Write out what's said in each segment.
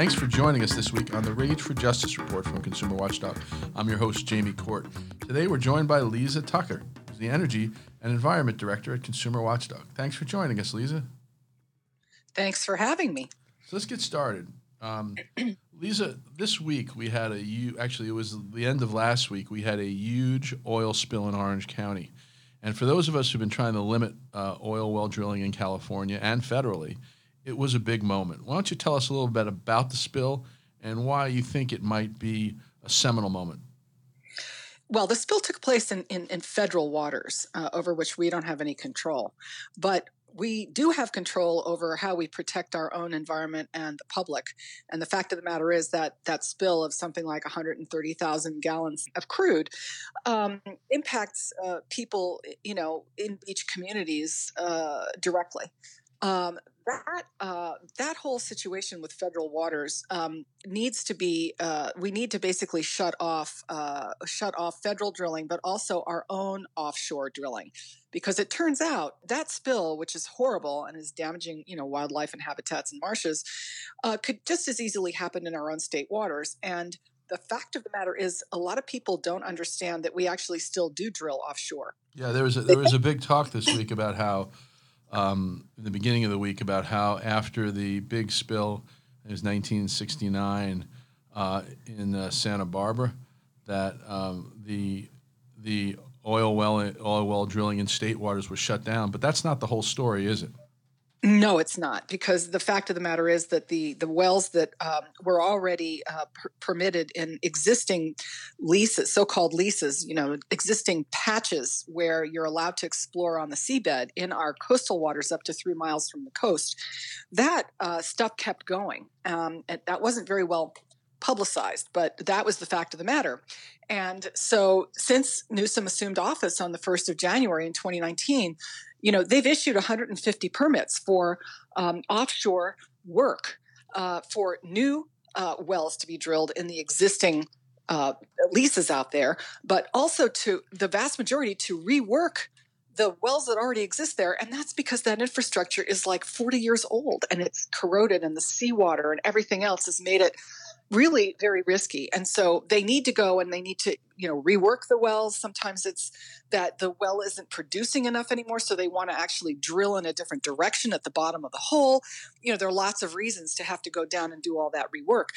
Thanks for joining us this week on the Rage for Justice report from Consumer Watchdog. I'm your host, Jamie Court. Today we're joined by Liza Tucker, who's the Energy and Environment Director at Consumer Watchdog. Thanks for joining us, Liza. Thanks for having me. So let's get started. Um, Liza, this week we had a actually it was the end of last week. We had a huge oil spill in Orange County, and for those of us who've been trying to limit uh, oil well drilling in California and federally, it was a big moment. Why don't you tell us a little bit about the spill and why you think it might be a seminal moment? Well, the spill took place in, in, in federal waters uh, over which we don't have any control. But we do have control over how we protect our own environment and the public. And the fact of the matter is that that spill of something like 130,000 gallons of crude um, impacts uh, people, you know, in beach communities uh, directly. Um, that uh, that whole situation with federal waters um, needs to be. Uh, we need to basically shut off uh, shut off federal drilling, but also our own offshore drilling, because it turns out that spill, which is horrible and is damaging, you know, wildlife and habitats and marshes, uh, could just as easily happen in our own state waters. And the fact of the matter is, a lot of people don't understand that we actually still do drill offshore. Yeah, there was a, there was a big talk this week about how um, in the beginning of the week about how after the big spill, it was 1969 uh, in uh, Santa Barbara, that um, the the oil well oil well drilling in state waters was shut down. But that's not the whole story, is it? No, it's not because the fact of the matter is that the the wells that um, were already uh, per- permitted in existing leases, so-called leases, you know, existing patches where you're allowed to explore on the seabed in our coastal waters up to three miles from the coast, that uh, stuff kept going, um, and that wasn't very well publicized, but that was the fact of the matter. And so, since Newsom assumed office on the 1st of January in 2019, you know, they've issued 150 permits for um, offshore work uh, for new uh, wells to be drilled in the existing uh, leases out there, but also to the vast majority to rework the wells that already exist there. And that's because that infrastructure is like 40 years old and it's corroded, and the seawater and everything else has made it really very risky. And so they need to go and they need to, you know, rework the wells. Sometimes it's that the well isn't producing enough anymore. So they want to actually drill in a different direction at the bottom of the hole. You know, there are lots of reasons to have to go down and do all that rework.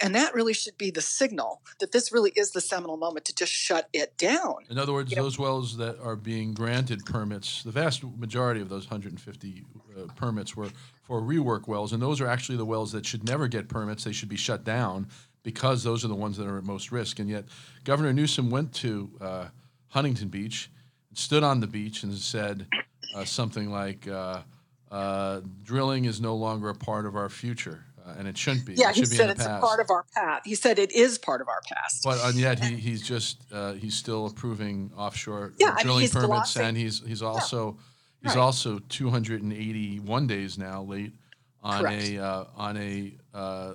And that really should be the signal that this really is the seminal moment to just shut it down. In other words, you those know, wells that are being granted permits, the vast majority of those 150 uh, permits were for rework wells, and those are actually the wells that should never get permits. They should be shut down because those are the ones that are at most risk. And yet, Governor Newsom went to uh, Huntington Beach, stood on the beach, and said uh, something like, uh, uh "Drilling is no longer a part of our future." Uh, and it shouldn't be. Yeah, it he said it's past. a part of our past. He said it is part of our past. But and yet he, he's just uh, he's still approving offshore yeah, drilling permits, glossing. and he's he's also yeah He's right. also 281 days now late on Correct. a uh, on a uh,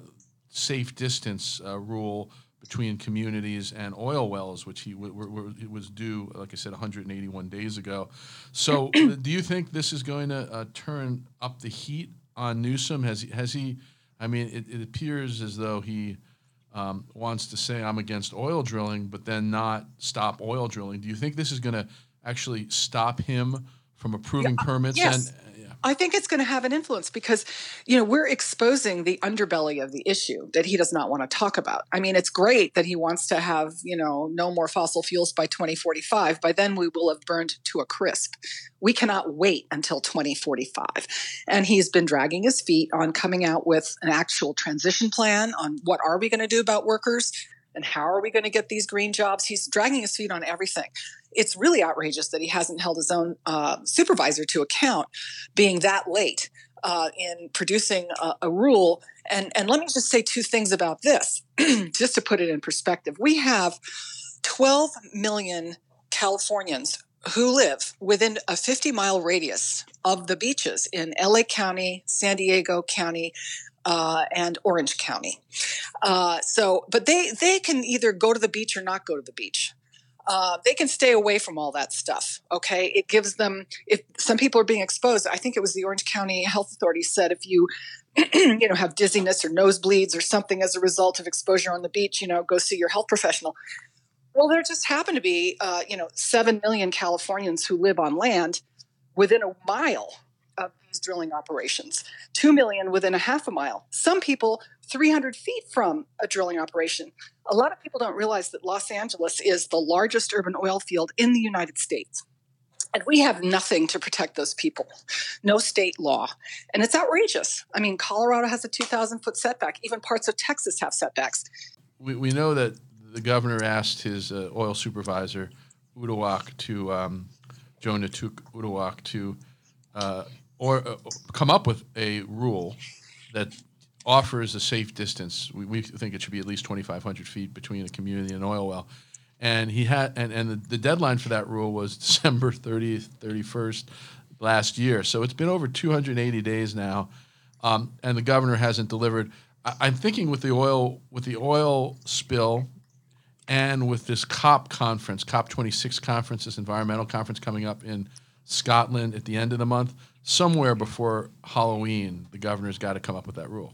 safe distance uh, rule between communities and oil wells, which he w- w- was due, like I said, 181 days ago. So, do you think this is going to uh, turn up the heat on Newsom? Has he, has he? I mean, it, it appears as though he um, wants to say I'm against oil drilling, but then not stop oil drilling. Do you think this is going to actually stop him? from approving yeah, permits yes. and I think it's going to have an influence because, you know, we're exposing the underbelly of the issue that he does not want to talk about. I mean, it's great that he wants to have, you know, no more fossil fuels by 2045. By then, we will have burned to a crisp. We cannot wait until 2045. And he's been dragging his feet on coming out with an actual transition plan on what are we going to do about workers and how are we going to get these green jobs? He's dragging his feet on everything. It's really outrageous that he hasn't held his own uh, supervisor to account, being that late uh, in producing a, a, rule. And and let me just say two things about this, just to put it in perspective. We have 12 million Californians who live within a 50 mile radius of the beaches in LA County, San Diego County, uh, and Orange County. Uh, so, but they they can either go to the beach or not go to the beach. uh, they can stay away from all that stuff. Okay, it gives them. If some people are being exposed, I think it was the Orange County Health Authority said if you, you know, have dizziness or nosebleeds or something as a result of exposure on the beach, you know, go see your health professional. Well, there just happen to be, uh, you know, seven million Californians who live on land within a mile drilling operations. Two million within a half a mile. Some people 300 feet from a drilling operation. A lot of people don't realize that Los Angeles is the largest urban oil field in the United States. And we have nothing to protect those people, no state law. And it's outrageous. I mean, Colorado has a 2,000 foot setback, even parts of Texas have setbacks. We, we know that the governor asked his uh, oil supervisor, Uduak, to um, Joe Ntuk Uduak, to uh, or uh, come up with a rule that offers a safe distance. We, we think it should be at least 2,500 feet between a community and an oil well. And he had, and, and the, the deadline for that rule was December 30th, 31st last year. So it's been over 280 days now, um, and the governor hasn't delivered. I, am thinking with the oil, with the oil spill, and with this COP conference, COP 26 conference, this environmental conference coming up in Scotland at the end of the month, somewhere before Halloween, the governor's got to come up with that rule.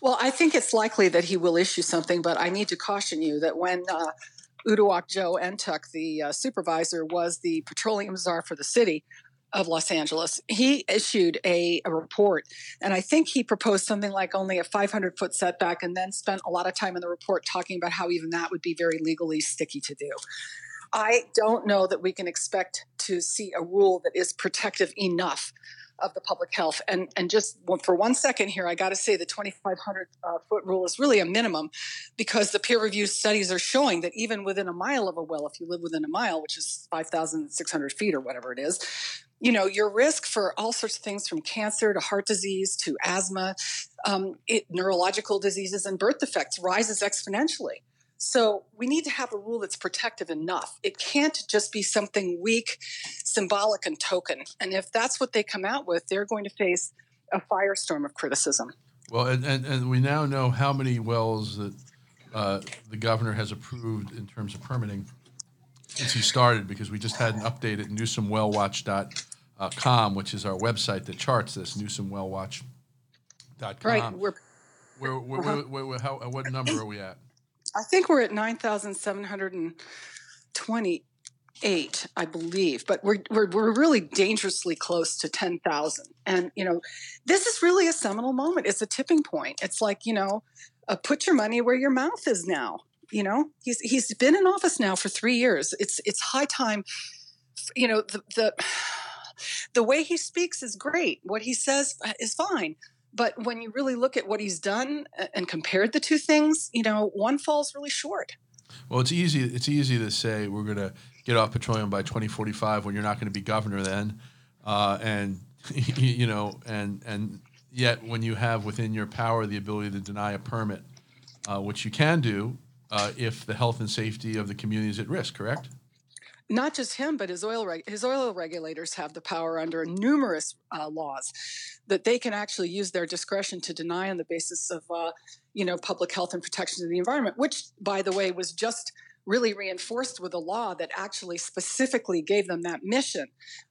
Well, I think it's likely that he will issue something, but I need to caution you that when uh, Uduak Joe Ntuk, the uh, supervisor, was the petroleum czar for the city of Los Angeles, he issued a, a, report. And I think he proposed something like only a 500 foot setback and then spent a lot of time in the report talking about how even that would be very legally sticky to do. I don't know that we can expect to see a rule that is protective enough of the public health. And and just for one second here, I got to say the 2,500 uh, foot rule is really a minimum because the peer reviewed studies are showing that even within a mile of a well, if you live within a mile, which is 5,600 feet or whatever it is, you know your risk for all sorts of things from cancer to heart disease to asthma, um, it, neurological diseases and birth defects rises exponentially. So we need to have a rule that's protective enough. It can't just be something weak, symbolic, and token. And if that's what they come out with, they're going to face a firestorm of criticism. Well, and, and, and we now know how many wells that uh, the governor has approved in terms of permitting since he started, because we just had an update at newsomwellwatch.com, which is our website that charts this, newsomwellwatch.com. Right. We're, we're, we're, uh-huh. we're how, what number are we at? I think we're at 9,728, I believe, but we're, we're, we're really dangerously close to 10,000. And, you know, this is really a seminal moment. It's a tipping point. It's like, you know, uh, put your money where your mouth is now. You know, he's, he's been in office now for three years. It's, it's high time, you know, the, the, the way he speaks is great. What he says uh, is fine but when you really look at what he's done and compared the two things, you know, one falls really short. Well, it's easy. It's easy to say we're going to get off petroleum by 2045 when you're not going to be governor then, uh, and you know, and and yet when you have within your power the ability to deny a permit, uh, which you can do uh, if the health and safety of the community is at risk. Correct not just him, but his oil reg- his oil regulators have the power under numerous uh, laws that they can actually use their discretion to deny on the basis of uh, you know public health and protection of the environment, which by the way was just really reinforced with a law that actually specifically gave them that mission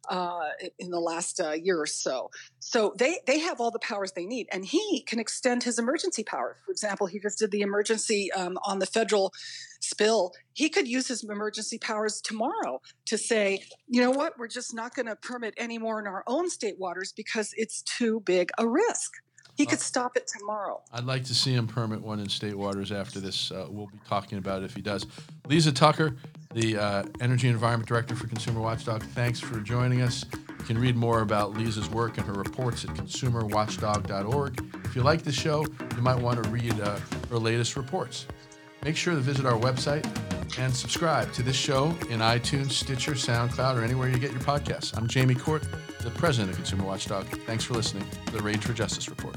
uh, in the last uh, year or so. So they they have all the powers they need, and he can extend his emergency power. For example, he just did the emergency um, on the federal spill. He could use his emergency powers tomorrow to say, you know what, we're just not going to permit any more in our own state waters because it's too big a risk. He could stop it tomorrow. I'd like to see him permit one in state waters after this. Uh, we'll be talking about it if he does. Liza Tucker, the uh, Energy and Environment Director for Consumer Watchdog, thanks for joining us. You can read more about Liza's work and her reports at consumerwatchdog.org. If you like the show, you might want to read uh, her latest reports. Make sure to visit our website and subscribe to this show in iTunes, Stitcher, SoundCloud, or anywhere you get your podcasts. I'm Jamie Court, the president of Consumer Watchdog. Thanks for listening to the Rage for Justice Report.